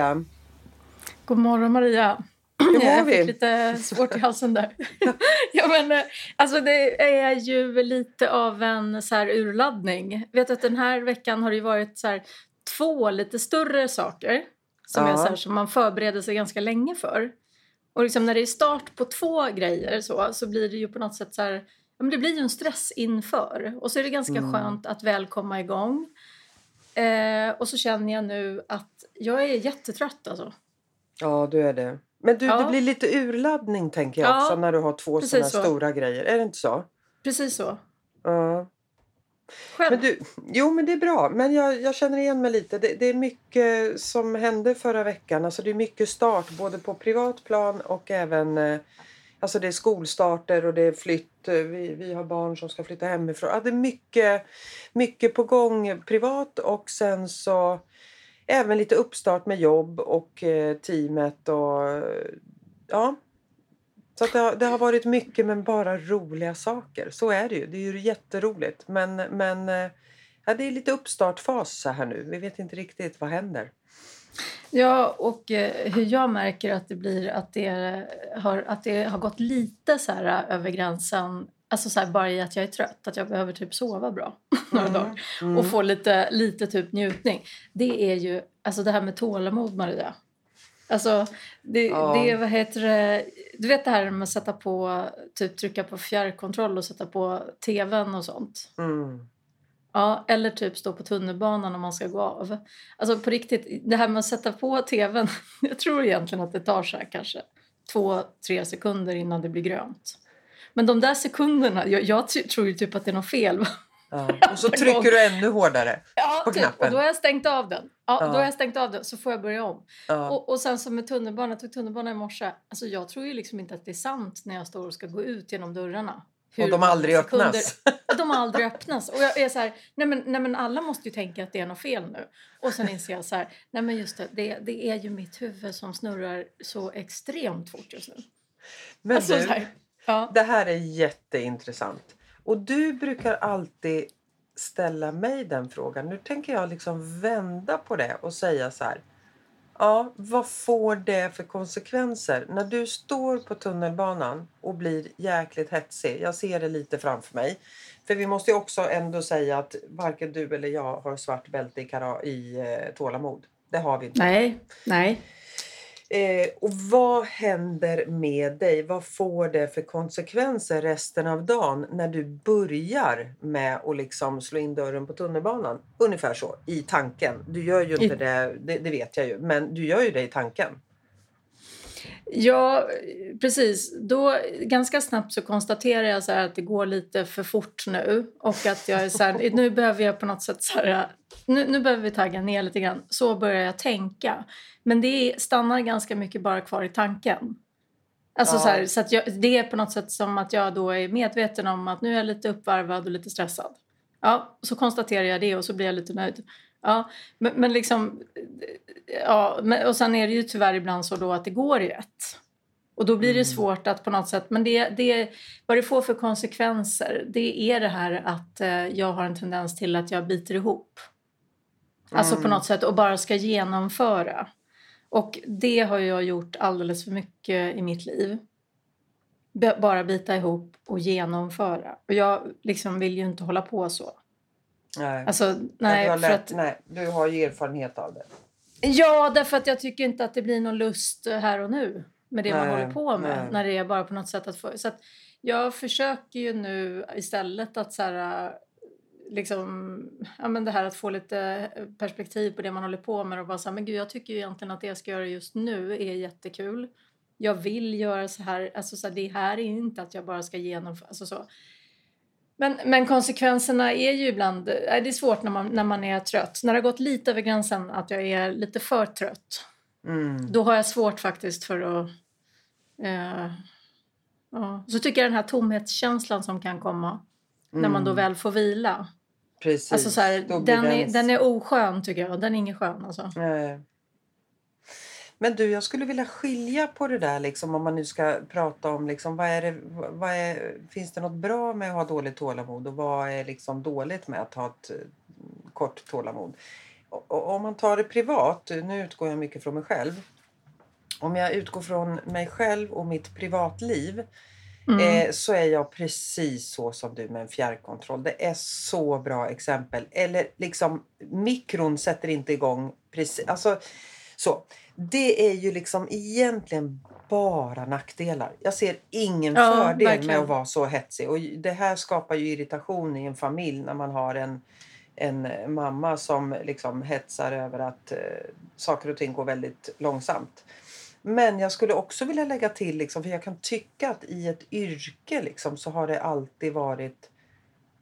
Maria! God morgon Maria! Hur mår jag vi? fick lite svårt i halsen där. ja, men, eh, alltså, det är ju lite av en så här, urladdning. Vet att den här veckan har det varit så här, två lite större saker som, Ja. är, så här, som man förbereder sig ganska länge för. Och liksom, när det är start på två grejer så, så blir det ju på något sätt så här, ja, men det blir en stress inför. Och så är det ganska Mm. skönt att väl komma igång. Eh, och så känner jag nu att jag är jättetrött alltså. Ja, du är det. Men du, Ja. det blir lite urladdning tänker jag Ja, också när du har två sådana så. stora grejer. Är det inte så? Precis så. Ja. Själv? Men du, jo, men det är bra. Men jag, jag känner igen mig lite. Det, det är mycket som hände förra veckan. Alltså det är mycket start både på privat plan och även... Alltså det är skolstarter och det är flytt. Eh, vi, vi har barn som ska flytta hemifrån. Ja, det är mycket, mycket på gång privat och sen så även lite uppstart med jobb och eh, teamet och eh, ja. Så att det, har, det har varit mycket men bara roliga saker. Så är det ju. Det är ju jätteroligt. Men, men ja, det är lite uppstartfas så här nu. Vi vet inte riktigt vad händer. Ja, och eh, hur jag märker att det blir att det har, att det har gått lite så här eh, över gränsen. Alltså så här, bara i att jag är trött, att jag behöver typ sova bra några dagar Mm. och få lite, lite typ njutning. Det är ju alltså det här med tålamod, Maria. Alltså, det, Ja. det vad heter det? Du vet det här med att sätta på, typ trycka på fjärrkontroll och sätta på tvn och sånt. Mm. Ja, eller typ stå på tunnelbanan om man ska gå av. Alltså på riktigt, det här med att sätta på tvn. Jag tror egentligen att det tar så kanske två, tre sekunder innan det blir grönt. Men de där sekunderna, jag, jag tror ju typ att det är något fel. Ja. Och så trycker du ännu hårdare. Ja, På typ. knappen. Och då har jag stängt av den. Ja, Ja. Då har jag stängt av den så får jag börja om. Ja. Och, och sen som med tunnelbanan, jag tog tunnelbanan i morse. Alltså jag tror ju liksom inte att det är sant när jag står och ska gå ut genom dörrarna. Hur Och de aldrig sekunder- öppnas. De aldrig öppnas. Och jag är så här, nej men, nej men alla måste ju tänka att det är något fel nu. Och sen inser jag så här, nej men just det, det, det är ju mitt huvud som snurrar så extremt fort just nu. Men alltså, du, här, ja. det här är jätteintressant. Och du brukar alltid ställa mig den frågan. Nu tänker jag liksom vända på det och säga så här. Ja, vad får det för konsekvenser när du står på tunnelbanan och blir jäkligt hetsig? Jag ser det lite framför mig. För vi måste ju också ändå säga att varken du eller jag har svart bälte i, i eh, tålamod. Det har vi inte. Nej, nej. Eh, och vad händer med dig? Vad får det för konsekvenser resten av dagen när du börjar med att liksom slå in dörren på tunnelbanan? Ungefär så, i tanken. Du gör ju inte det, det, det vet jag ju, men du gör ju det i tanken. Ja, precis. Då, ganska snabbt så konstaterar jag så att det går lite för fort nu. Och att jag är så här, nu behöver jag på något sätt så här, nu, nu behöver vi tagga ner lite grann. Så börjar jag tänka. Men det stannar ganska mycket bara kvar i tanken. Alltså Ja. så här, så jag, det är på något sätt som att jag då är medveten om att nu är jag lite uppvarvad och lite stressad. Ja, så konstaterar jag det och så blir jag lite nöjd. Ja, men, men liksom... Ja, men, och sen är det ju tyvärr ibland så då att det går i ett. Och då blir det Mm. svårt att på något sätt... Men det, det, vad det får för konsekvenser, det är det här att eh, jag har en tendens till att jag biter ihop. Alltså på Mm. något sätt och bara ska genomföra. Och det har jag gjort alldeles för mycket i mitt liv. B- bara bita ihop och genomföra. Och jag liksom vill ju inte hålla på så. Nej. Alltså, nej, du, har lärt, att, nej, du har ju erfarenhet av det. ja, därför att jag tycker inte att det blir någon lust här och nu med det man Nej, håller på med. nej. När det är bara på något sätt att få... Så att jag försöker ju nu istället att så här, liksom, ja men det här att få lite perspektiv på det man håller på med och bara så här, men gud jag tycker ju egentligen att det jag ska göra just nu är jättekul. Jag vill göra så här, alltså så här, det här är inte att jag bara ska genomföra, alltså så. Men, men konsekvenserna är ju ibland, eh, det är svårt när man, när man är trött. När det har gått lite över gränsen att jag är lite för trött, Mm. då har jag svårt faktiskt för att... Eh, ja. Så tycker jag den här tomhetskänslan som kan komma när man då Mm. väl får vila. Precis. Alltså så här, blir den, är, den är oskön tycker jag. Den är ingen skön alltså. Nej. Men du, jag skulle vilja skilja på det där liksom, om man nu ska prata om liksom, vad är det, vad är, finns det något bra med att ha dåligt tålamod och vad är liksom dåligt med att ha ett eh, kort tålamod? och om man tar det privat, nu utgår jag mycket från mig själv. Om jag utgår från mig själv och mitt privatliv Mm. eh, så är jag precis så som du med en fjärrkontroll. Det är så bra exempel. Eller liksom mikron sätter inte igång precis. Alltså, så. Det är ju liksom egentligen bara nackdelar. Jag ser ingen Ja, fördel med verkligen. att vara så hetsig. Och det här skapar ju irritation i en familj när man har en, en mamma som liksom hetsar över att eh, saker och ting går väldigt långsamt. Men jag skulle också vilja lägga till, liksom, för jag kan tycka att i ett yrke liksom, så har det alltid varit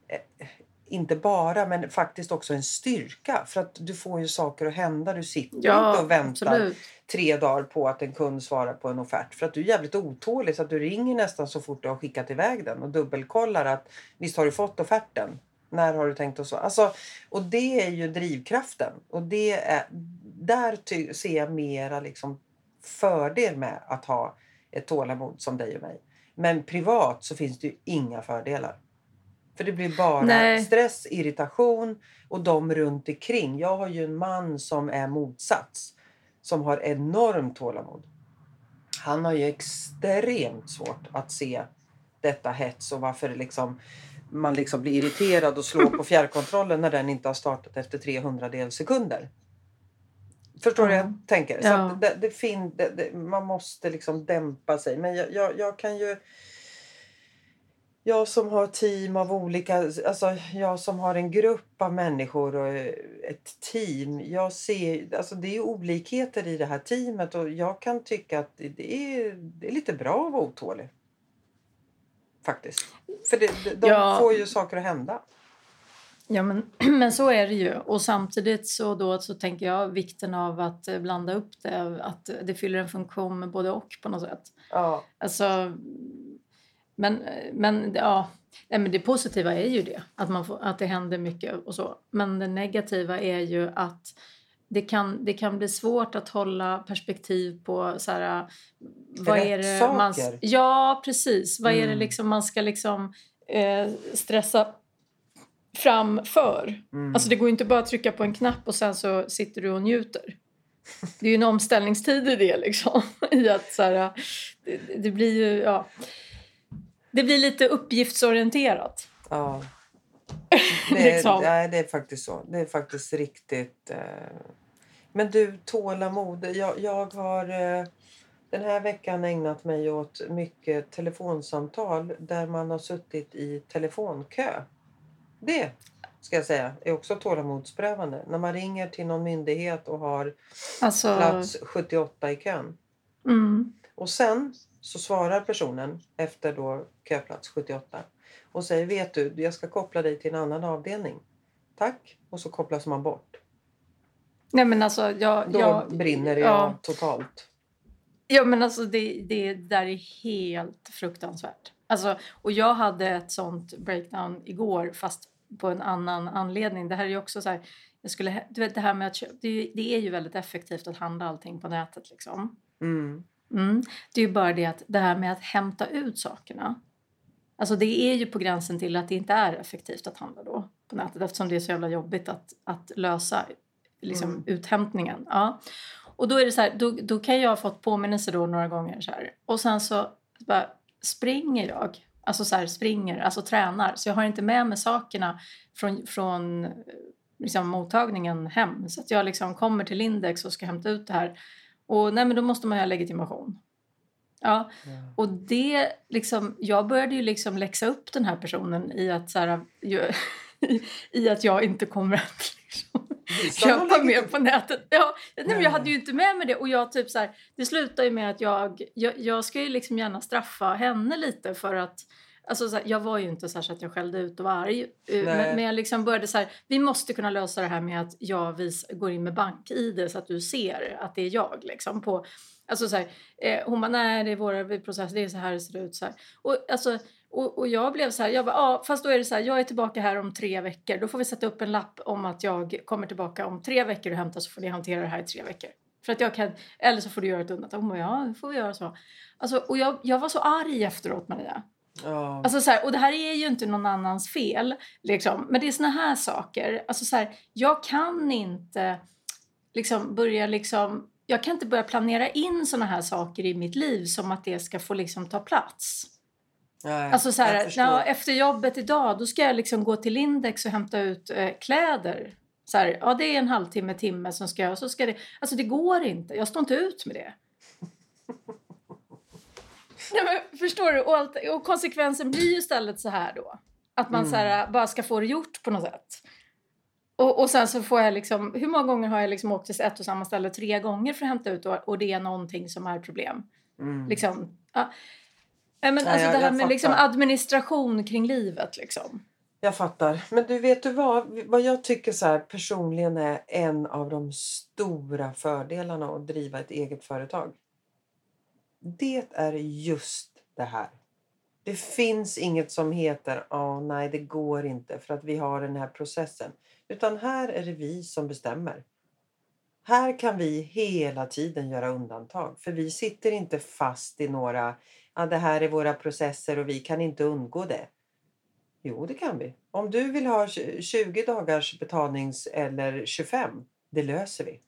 eh, inte bara, men faktiskt också en styrka. För att du får ju saker att hända. Du sitter inte Ja, och väntar absolut. tre dagar på att en kund svarar på en offert. För att du är jävligt otålig så att du ringer nästan så fort du har skickat iväg den och dubbelkollar att visst har du fått offerten? När har du tänkt att svara? Alltså, och det är ju drivkraften. Och det är, där ser jag mera liksom fördel med att ha ett tålamod som dig och mig. Men privat så finns det ju inga fördelar. För det blir bara Nej. stress, irritation och de runt omkring. Jag har ju en man som är motsats. Som har enormt tålamod. Han har ju extremt svårt att se detta hets och varför liksom man liksom blir irriterad och slår på fjärrkontrollen när den inte har startat efter 300 del sekunder. Förstår du Ja. jag tänker? Så Ja. det, det fin, det, det, man måste liksom dämpa sig. Men jag, jag, jag kan ju... Jag som har team av olika... Alltså jag som har en grupp av människor och eh, ett team. Jag ser... Alltså det är olikheter i det här teamet och jag kan tycka att det är, det är lite bra att vara otålig. Faktiskt. För de Ja. får ju saker att hända. Ja, men, men så är det ju. Och samtidigt så, då, så tänker jag vikten av att eh, blanda upp det. Att det fyller en funktion med både och på något sätt. Ja. Alltså, men, men, ja, nej, men det positiva är ju det, att, man får, att det händer mycket och så. Men det negativa är ju att det kan, det kan bli svårt att hålla perspektiv på så här, vad är det man... saker. Ja, precis. Vad är det Mm. liksom man ska liksom eh, stressa framför? Mm. Alltså det går ju inte bara att trycka på en knapp och sen så sitter du och njuter. Det är ju en omställningstid i det liksom. I att så här, det, det blir ju, ja. Det blir lite uppgiftsorienterat. Ja. Det är, Liksom. nej, det är faktiskt så. Det är faktiskt riktigt... Eh... Men du, tålamod. Jag, jag har eh, den här veckan ägnat mig åt mycket telefonsamtal där man har suttit i telefonkö. Det ska jag säga är också tålamodsprövande. När man ringer till någon myndighet och har Alltså, plats 78 i kön. mm, Och sen så svarar personen efter då köplats 78 och säger vet du, jag ska koppla dig till en annan avdelning. Tack. Och så kopplas man bort. nej men alltså, jag, Då jag, brinner det ja. totalt. Ja men alltså det, det där är helt fruktansvärt. Alltså, och jag hade ett sånt breakdown igår fast på en annan anledning. Det här är ju också så här, jag skulle, du vet det här med att köpa, det, är ju- det är ju väldigt effektivt att handla allting på nätet liksom. Mm. Mm. Det är ju bara det att det här med att hämta ut sakerna. Alltså det är ju på gränsen till att det inte är effektivt att handla då på nätet eftersom det är så jävla jobbigt att, att lösa liksom, Mm. uthämtningen. Ja. Och då är det så här, då, då kan jag ha fått påminnelse då några gånger så här. Och sen så bara springer jag, alltså så här springer, alltså tränar. Så jag har inte med mig sakerna från, från liksom, mottagningen hem. Så att jag liksom kommer till Lindex och ska hämta ut det här. Och nej men då måste man ha legitimation. Ja, och det liksom, jag började ju liksom läxa upp den här personen i att, så här, i, att jag inte kommer att liksom, köpa mer på nätet. Ja, nej, men jag hade ju inte med mig det och jag typ så här, det slutar ju med att jag, jag, jag ska ju liksom gärna straffa henne lite för att Alltså så här, jag var ju inte så, så att jag skällde ut och var arg. eh, Nej. Men, men jag liksom började så här, vi måste kunna lösa det här med att jag vis, går in med bank-id så att du ser att det är jag. Liksom, på, alltså så här, eh, hon bara, nej det är våra processer, det är så här det ser ut. Så här. Och, alltså, och, och jag blev så här, jag bara, ja fast då är det så här, jag är tillbaka här om tre veckor. Då får vi sätta upp en lapp om att jag kommer tillbaka om tre veckor och hämta så får ni hantera det här i tre veckor. För att jag kan, eller så får du göra ett undantag. Hon bara, ja det får vi göra så. Alltså, och jag, jag var så arg efteråt Maria. Ja. Alltså så här, och det här är ju inte någon annans fel. Liksom. Men det är såna här saker. Alltså så här, jag kan inte liksom börja liksom... Jag kan inte börja planera in såna här saker i mitt liv som att det ska få liksom ta plats. Nej, alltså så här, ja, efter jobbet idag då ska jag liksom gå till Lindex och hämta ut eh, kläder. Så här, ja, det är en halvtimme, timme som ska jag... Så ska det, alltså det går inte. Jag står inte ut med det. Nej, men, förstår du? Och, allt, och konsekvensen blir ju istället så här då. Att man mm. så här, bara ska få det gjort på något sätt. Och, och sen så får jag liksom, hur många gånger har jag liksom åkt till ett och samma ställe tre gånger för att hämta ut och, och det är någonting som är problem. Mm. Liksom, ja. Men alltså Nej, det här med liksom administration kring livet liksom. Jag fattar. Men du vet du vad? Vad jag tycker så här, personligen är en av de stora fördelarna att driva ett eget företag. Det är just det här. Det finns inget som heter oh, nej, det går inte för att vi har den här processen. Utan här är det vi som bestämmer. Här kan vi hela tiden göra undantag för vi sitter inte fast i några, ja, det här är våra processer och vi kan inte undgå det. Jo, det kan vi. Om du vill ha 20 dagars betalnings eller 25, det löser vi.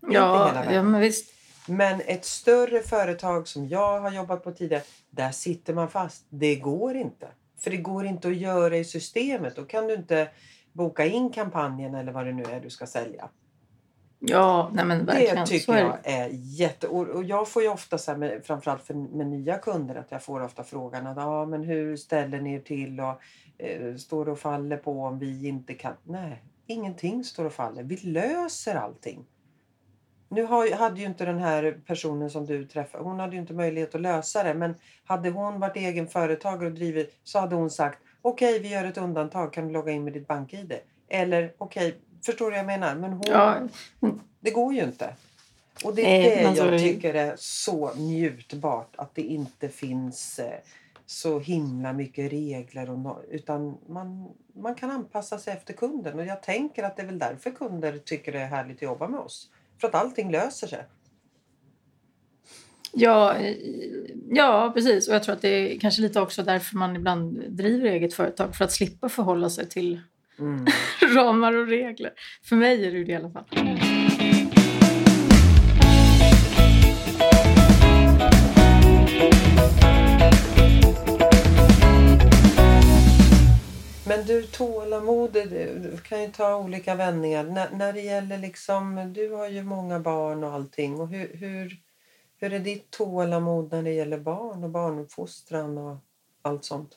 Ja, ja men visst. Men ett större företag som jag har jobbat på tidigare, där sitter man fast. Det går inte. För det går inte att göra i systemet. Då kan du inte boka in kampanjen eller vad det nu är du ska sälja. Ja, nej men verkligen. Det tycker är jag är jätte... Och jag får ju ofta, så här med, framförallt för, med nya kunder, att jag får ofta frågan att ah, men hur ställer ni er till och eh, står och faller på om vi inte kan? Nej, ingenting står och faller. Vi löser allting. Nu har, hade ju inte den här personen som du träffade, hon hade ju inte möjlighet att lösa det. Men hade hon varit egen företagare och drivit så hade hon sagt okej okay, vi gör ett undantag, kan du logga in med ditt bank-id? Eller okej, okay, förstår du vad jag menar? Men hon, ja. det går ju inte. Och det är det jag tycker är så njutbart att det inte finns eh, så himla mycket regler. Och no utan man, man kan anpassa sig efter kunden. Och jag tänker att det är väl därför kunder tycker det är härligt att jobba med oss. För att allting löser sig. Ja, ja, precis. Och jag tror att det är kanske lite också därför man ibland driver eget företag. För att slippa förhålla sig till mm. ramar och regler. För mig är det det i alla fall. Men du, tålamod, det kan ju ta olika vändningar. När, när det gäller liksom, du har ju många barn och allting. Och hur, hur, hur är ditt tålamod när det gäller barn och barnuppfostran och allt sånt?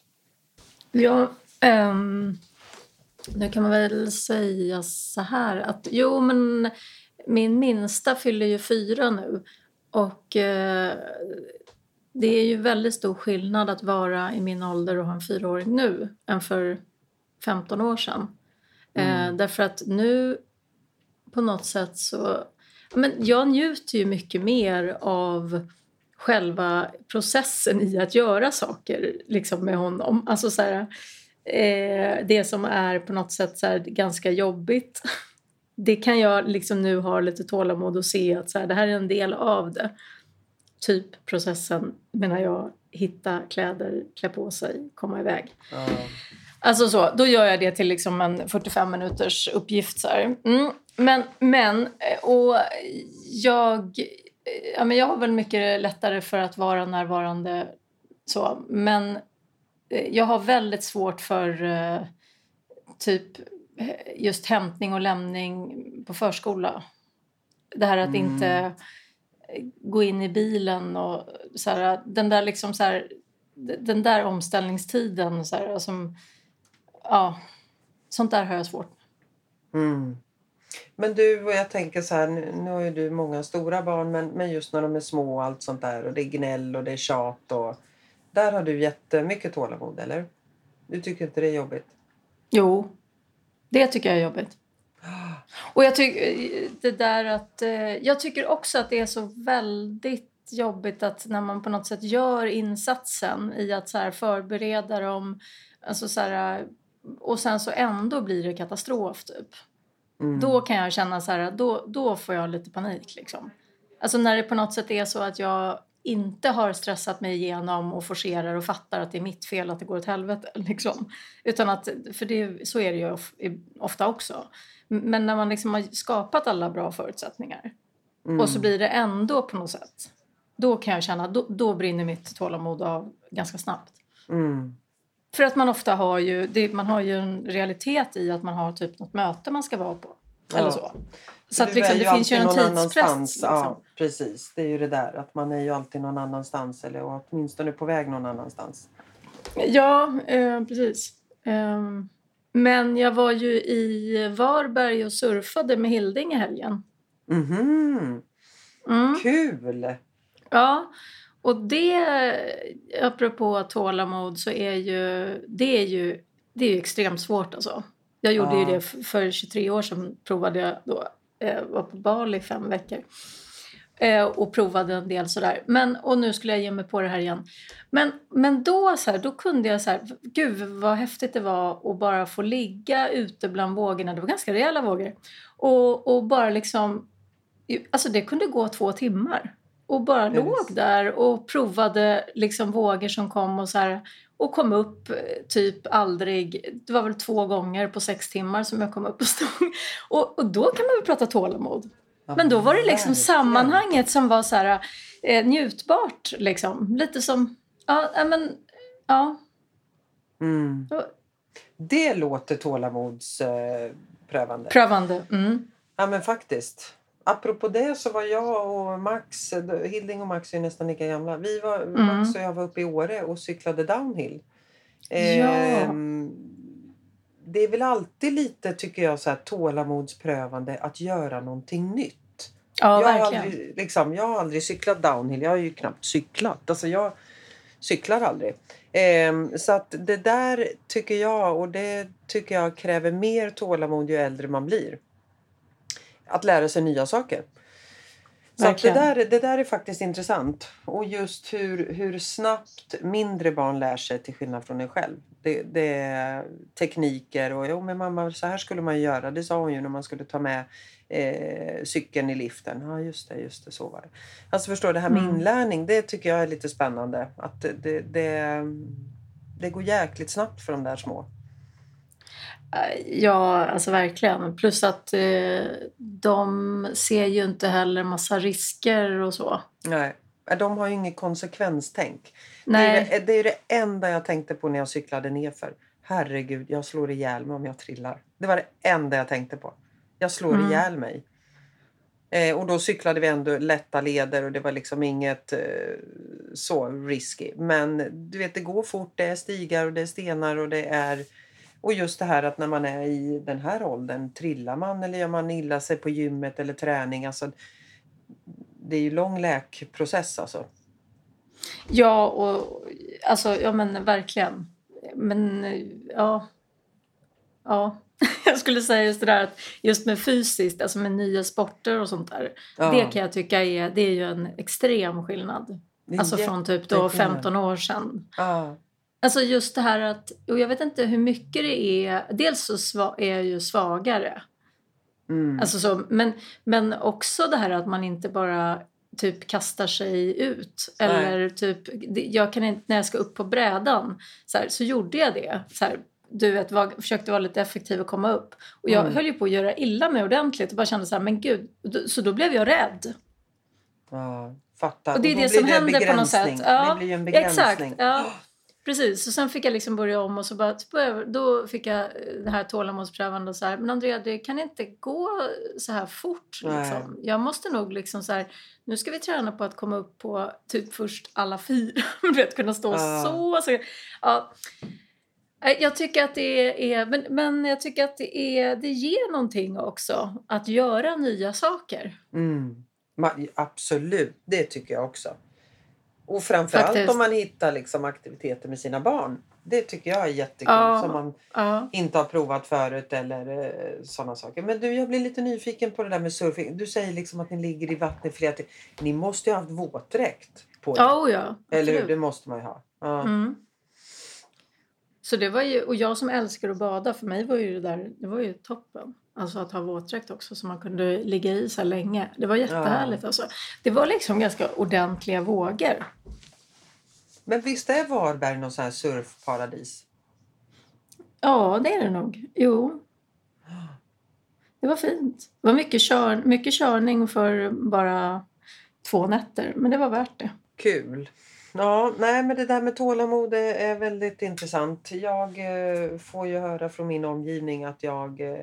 Ja, um, nu kan man väl säga så här att jo, men min minsta fyller ju fyra nu och uh, det är ju väldigt stor skillnad att vara i min ålder och ha en fyraåring nu än för 15 år sedan. Eh, mm. Eh, därför att nu på något sätt så... Men jag njuter ju mycket mer av själva processen i att göra saker liksom med honom. Alltså så här, eh, det som är på något sätt så ganska jobbigt det kan jag liksom nu ha lite tålamod och se att så här, det här är en del av det. Typ processen, menar jag, hitta kläder, klä på sig, komma iväg. Mm. Alltså så, då gör jag det till liksom en 45 minuters uppgift. Så mm. Men, men, och jag, eh, ja, men jag har väl mycket lättare för att vara närvarande så. Men jag har väldigt svårt för uh, typ just hämtning och lämning på förskola. Det här att mm. inte gå in i bilen och så här, den där liksom så här, den där omställningstiden så här, som ja, sånt där har jag svårt mm. Men du, jag tänker så här, nu har ju du många stora barn men, men just när de är små och allt sånt där och det är gnäll och det är tjat och där har du jättemycket tålamod, eller? Du tycker inte det är jobbigt? Jo, det tycker jag är jobbigt. Och jag tycker det där att eh, jag tycker också att det är så väldigt jobbigt att när man på något sätt gör insatsen i att så här förbereda dem, alltså så här, och sen så ändå blir det katastrof typ. Mm. Då kan jag känna så här, då, då får jag lite panik liksom. Alltså när det på något sätt är så att jag inte har stressat mig igenom och forcerar och fattar att det är mitt fel att det går åt helvete. Liksom. Utan att, för det, så är det ju ofta också. Men när man liksom har skapat alla bra förutsättningar mm. och så blir det ändå på något sätt. Då kan jag känna, då, då brinner mitt tålamod av ganska snabbt. Mm. För att man ofta har ju, det, man har ju en realitet i att man har typ något möte man ska vara på. Ja. Eller så. Så att liksom, det finns ju en tidspress. Liksom. Ja, precis. Det är ju det där att man är ju alltid någon annanstans eller åtminstone på väg någon annanstans. Ja, eh, precis. Eh, men jag var ju i Varberg och surfade med Hilding i helgen. Mhm. Mm. Kul! Ja, och det, apropå tålamod, så är ju det är ju, det är ju extremt svårt alltså. Jag gjorde ja. ju det för 23 år sedan, provade jag då, var på Bali fem veckor. Eh, och provade en del sådär. Men, och nu skulle jag ge mig på det här igen. Men, men då, så här, då kunde jag så här, gud vad häftigt det var att bara få ligga ute bland vågorna. Det var ganska rejäla vågor. Och, och bara liksom, alltså det kunde gå två timmar. Och bara yes. låg där och provade liksom vågor som kom och så här, och kom upp eh, typ aldrig, det var väl två gånger på sex timmar som jag kom upp och stod. Och, och då kan man väl prata tålamod. Men då var det liksom sammanhanget som var så här eh, njutbart liksom. Lite som, ja men, ja. Mm. Det låter tålamodsprövande. Eh, prövande, mm. Ja men faktiskt. Apropå det så var jag och Max, Hilding och Max är nästan lika gamla. Vi var, mm. Max och jag var uppe i Åre och cyklade downhill. Ja. Eh, det är väl alltid lite tycker jag så här, tålamodsprövande att göra någonting nytt. Ja, jag, verkligen. Har aldrig, liksom, jag har aldrig cyklat downhill. Jag har ju knappt cyklat. Alltså jag cyklar aldrig. Eh, så att det där tycker jag och det tycker jag kräver mer tålamod ju äldre man blir att lära sig nya saker. Så det, där, det där är faktiskt intressant. Och just hur, hur snabbt mindre barn lär sig till skillnad från en själv. Det, det är tekniker och jo men mamma så här skulle man göra. Det sa hon ju när man skulle ta med eh, cykeln i liften. Ja just det, just det, så var det. Alltså förstår det här med mm. inlärning det tycker jag är lite spännande. Att det, det, det, det går jäkligt snabbt för de där små. Ja, alltså verkligen. Plus att eh, de ser ju inte heller massa risker och så. Nej, de har ju inget konsekvenstänk. Nej. Det, är det, det är det enda jag tänkte på när jag cyklade nerför. Herregud, jag slår ihjäl mig om jag trillar. Det var det enda jag tänkte på. Jag slår mm. ihjäl mig. Eh, och då cyklade vi ändå lätta leder och det var liksom inget eh, så risky. Men du vet, det går fort. Det är stigar och det är stenar och det är och just det här att när man är i den här åldern, trillar man eller gör man illa sig på gymmet eller träning? Alltså, det är ju lång läkprocess alltså. Ja, och alltså, ja men verkligen. Men ja, ja. Jag skulle säga just det där att just med fysiskt, alltså med nya sporter och sånt där. Ja. Det kan jag tycka är, det är ju en extrem skillnad. Alltså från typ då 15 år sedan. Ja. Alltså just det här att, och jag vet inte hur mycket det är, dels så är jag ju svagare. Mm. Alltså så, men, men också det här att man inte bara typ kastar sig ut. Eller Nej. typ, jag kan inte, när jag ska upp på brädan så, här, så gjorde jag det. Så här, du vet, var, försökte vara lite effektiv och komma upp. Och jag mm. höll ju på att göra illa mig ordentligt och bara kände så här, men gud. Så då blev jag rädd. Ja, fattar. Och det är och det som händer på något sätt. Ja, det blir ju en begränsning. Exakt. Ja. Precis, och sen fick jag liksom börja om och så bara, då fick jag det här tålamodsprövande och så här, men Andrea det kan inte gå så här fort. Liksom. Jag måste nog liksom så här, nu ska vi träna på att komma upp på typ först alla fyra, vet kunna stå uh. så. så ja. Jag tycker att det är, men, men jag tycker att det, är, det ger någonting också att göra nya saker. Mm. Absolut, det tycker jag också. Och framförallt Faktiskt. om man hittar liksom aktiviteter med sina barn. Det tycker jag är jättekul ja, som man ja. inte har provat förut eller eh, sådana saker. Men du, jag blir lite nyfiken på det där med surfing. Du säger liksom att ni ligger i vattnet flera timmar. Ni måste ju ha haft våtdräkt på er. Oh, ja, eller hur? Det måste man ju ha. Ja. Mm. Så det var ju, och jag som älskar att bada, för mig var ju det där, det var ju toppen. Alltså att ha våtdräkt också så man kunde ligga i så länge. Det var jättehärligt ja. alltså. Det var liksom ganska ordentliga vågor. Men visst är Varberg någon sån här surfparadis? Ja, det är det nog. Jo. Det var fint. Det var mycket, kör, mycket körning för bara två nätter, men det var värt det. Kul. Ja, nej men det där med tålamod är väldigt intressant. Jag eh, får ju höra från min omgivning att jag eh,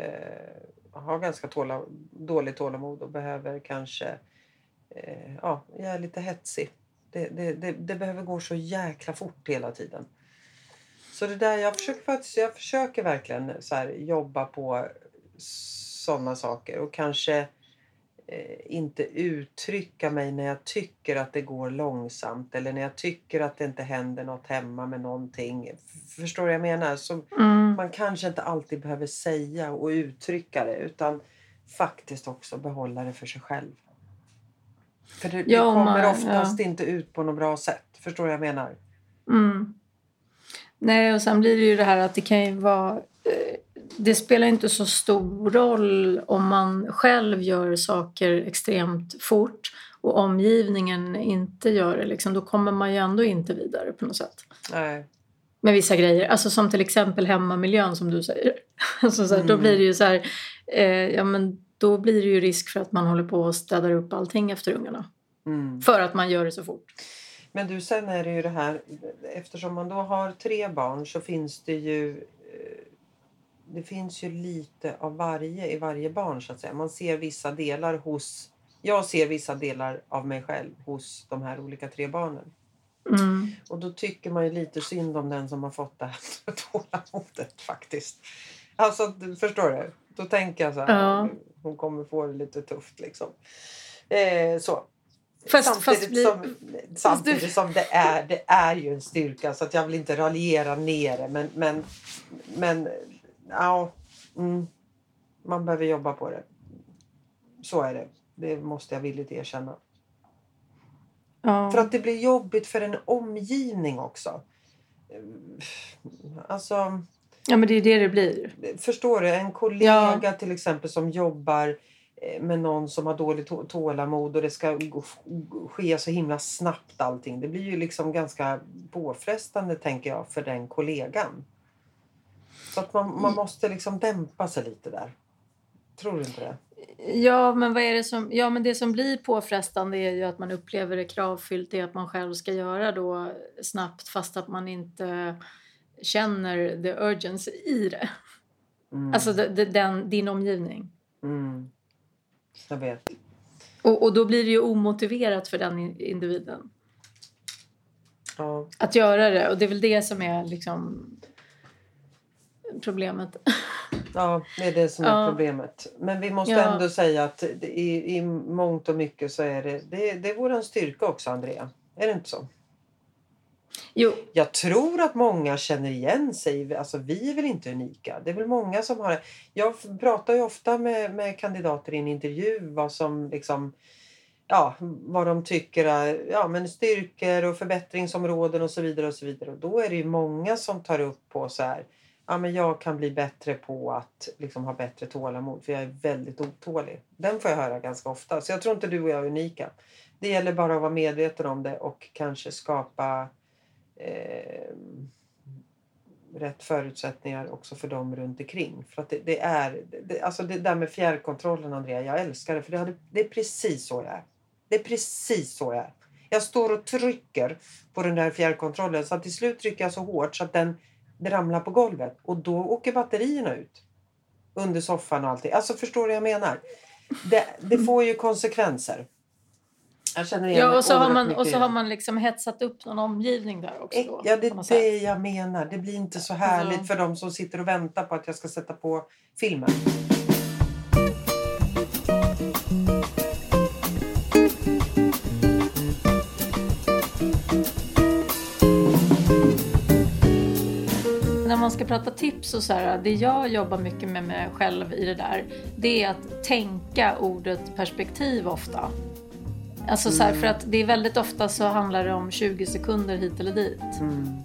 har ganska tåla, dåligt tålamod och behöver kanske... Eh, ja, jag är lite hetsig. Det, det, det, det, behöver gå så jäkla fort hela tiden. Så det där, jag försöker, faktiskt, jag försöker verkligen så här, jobba på sådana saker och kanske Eh, inte uttrycka mig när jag tycker att det går långsamt eller när jag tycker att det inte händer något hemma med någonting. Förstår du vad jag menar? Så mm. Man kanske inte alltid behöver säga och uttrycka det utan faktiskt också behålla det för sig själv. För det, ja, det kommer man, oftast ja. inte ut på något bra sätt. Förstår du vad jag menar? Mm. Nej, och sen blir det ju det här att det kan ju vara eh, det spelar inte så stor roll om man själv gör saker extremt fort och omgivningen inte gör det. Liksom, då kommer man ju ändå inte vidare på något sätt. Nej. Med vissa grejer. Alltså som till exempel hemmamiljön som du säger. Alltså så här, mm. Då blir det ju så här, eh, ja men då blir det ju risk för att man håller på och städar upp allting efter ungarna. Mm. För att man gör det så fort. Men du, sen är det ju det här, eftersom man då har tre barn så finns det ju det finns ju lite av varje i varje barn så att säga. Man ser vissa delar hos... Jag ser vissa delar av mig själv hos de här olika tre barnen. Mm. Och då tycker man ju lite synd om den som har fått det här tålamodet faktiskt. Alltså, förstår du? Då tänker jag så här, ja. hon kommer få det lite tufft liksom. Eh, så. Fast, samtidigt fast bli... som, samtidigt du... som det är, det är ju en styrka så att jag vill inte raljera ner det men, men, men ja, mm, man behöver jobba på det. Så är det. Det måste jag villigt erkänna. Ja. För att det blir jobbigt för en omgivning också. Alltså... Ja, men det är det det blir. Förstår du? En kollega ja. till exempel som jobbar eh, med någon som har dåligt tålamod och det ska ske så himla snabbt allting. Det blir ju liksom ganska påfrestande tänker jag för den kollegan. Så att man, man måste liksom dämpa sig lite där. Tror du inte det? Ja, men vad är det som... Ja, men det som blir påfrestande är ju att man upplever det kravfyllt det att man själv ska göra då snabbt fast att man inte känner the urgency i det. Mm. Alltså den, din omgivning. Mm. Jag vet. Och, och då blir det ju omotiverat för den individen. Ja. Att göra det. Och det är väl det som är liksom problemet. Ja, det är det som är ja. problemet. Men vi måste ja. ändå säga att i, i mångt och mycket så är det, det, det är vår styrka också, Andrea. Är det inte så? Jo. Jag tror att många känner igen sig. Alltså, vi är väl inte unika. Det är väl många som har. Jag pratar ju ofta med, med kandidater i en intervju vad som liksom ja, vad de tycker är ja, men styrkor och förbättringsområden och så vidare. och så vidare. Och då är det ju många som tar upp på så här ja, men jag kan bli bättre på att liksom, ha bättre tålamod för jag är väldigt otålig. Den får jag höra ganska ofta. Så jag tror inte du och jag är unika. Det gäller bara att vara medveten om det och kanske skapa eh, rätt förutsättningar också för dem runt omkring. För att det, det är, det, alltså det där med fjärrkontrollen Andrea, jag älskar det för det, det är precis så jag är. Det är precis så jag är. Jag står och trycker på den där fjärrkontrollen så att till slut trycker jag så hårt så att den det ramlar på golvet och då åker batterierna ut. Under soffan och allting. Alltså förstår du vad jag menar? Det, det får ju konsekvenser. Jag känner igen ja, och så, har man, och så har man liksom hetsat upp någon omgivning där också. Då, ja, det är det jag menar. Det blir inte så härligt alltså. för de som sitter och väntar på att jag ska sätta på filmen. Man ska prata tips och så här, det jag jobbar mycket med mig själv i det där, det är att tänka ordet perspektiv ofta. Alltså så här, för att det är väldigt ofta så handlar det om 20 sekunder hit eller dit. Mm.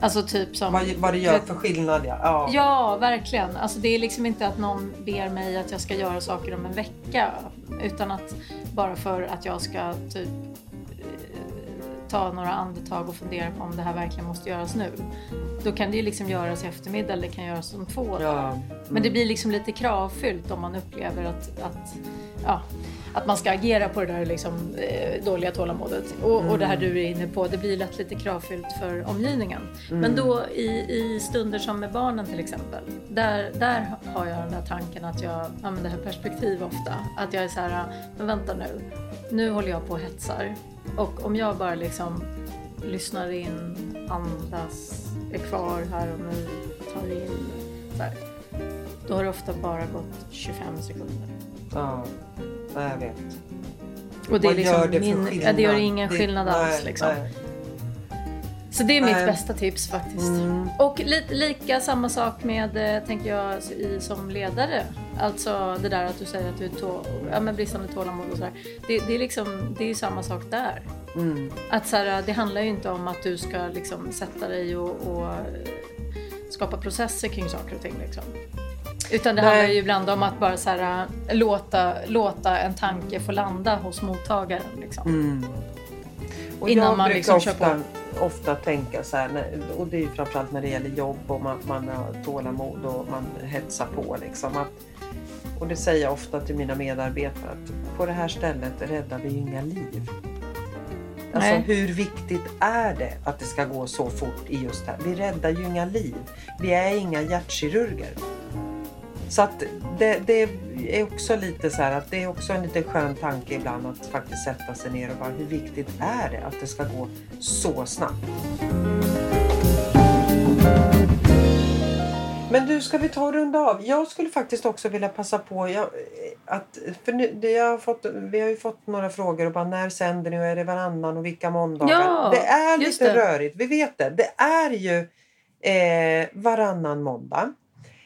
Alltså typ som... Vad, vad det gör för skillnad ja. ja. Ja, verkligen. Alltså det är liksom inte att någon ber mig att jag ska göra saker om en vecka. Utan att bara för att jag ska typ ta några andetag och fundera på om det här verkligen måste göras nu. Då kan det ju liksom göras i eftermiddag eller det kan göras om två dagar. Mm. Men det blir liksom lite kravfyllt om man upplever att, att, ja, att man ska agera på det där liksom, eh, dåliga tålamodet. Och, mm. och det här mm. du är inne på, det blir lätt lite kravfyllt för omgivningen. Mm. Men då i, i stunder som med barnen till exempel, där, där har jag den där tanken att jag använder perspektiv ofta. Att jag är så här, men vänta nu, nu håller jag på och hetsar. Och om jag bara liksom lyssnar in, andas, är kvar här och nu, tar in. Så här, då har det ofta bara gått 25 sekunder. Ja, jag vet. Och det, är liksom gör det min, ja, det gör ingen skillnad det, alls. Liksom. Nej. Så det är mitt bästa tips faktiskt. Mm. Och li, lika samma sak med, eh, tänker jag, i, som ledare. Alltså det där att du säger att du tå, ja, men bristande tålamod och sådär. Det, det, är liksom, det är ju samma sak där. Mm. Att så här, det handlar ju inte om att du ska liksom sätta dig och, och skapa processer kring saker och ting. Liksom. Utan det Nej. handlar ju ibland om att bara så här, låta, låta en tanke få landa hos mottagaren. Liksom. Mm. Innan man liksom ofta, kör på ofta tänka så här, och det är ju framförallt när det gäller jobb och man, man har tålamod och man hetsar på liksom. Att, och det säger jag ofta till mina medarbetare att på det här stället räddar vi inga liv. Alltså Nej. hur viktigt är det att det ska gå så fort i just det här? Vi räddar ju inga liv. Vi är inga hjärtkirurger. Så att det, det, är också lite så här att det är också en lite skön tanke ibland att faktiskt sätta sig ner och bara hur viktigt är det att det ska gå så snabbt? Men du, ska vi ta och runda av? Jag skulle faktiskt också vilja passa på jag, att, för nu, jag har fått, vi har ju fått några frågor och bara när sänder ni och är det varannan och vilka måndagar? Ja, det är lite det. rörigt, vi vet det. Det är ju eh, varannan måndag.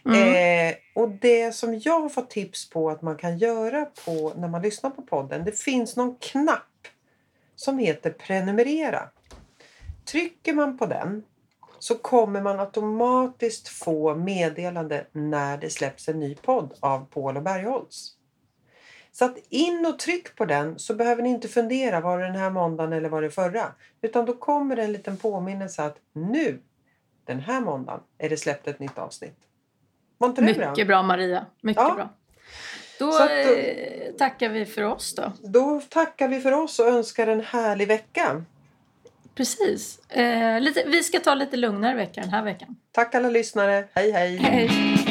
Mm. Eh, och det som jag har fått tips på att man kan göra på när man lyssnar på podden. Det finns någon knapp som heter prenumerera. Trycker man på den så kommer man automatiskt få meddelande när det släpps en ny podd av Paul och Bergholtz. Så att in och tryck på den så behöver ni inte fundera var det den här måndagen eller var det förra. Utan då kommer det en liten påminnelse att nu, den här måndagen, är det släppt ett nytt avsnitt. Var inte det Mycket bra, bra Maria. Mycket ja. bra. Då, att, eh, tackar vi för oss då. Då tackar vi för oss och önskar en härlig vecka. Precis. Eh, lite, vi ska ta lite lugnare vecka den här veckan. Tack alla lyssnare. hej. hej. hej.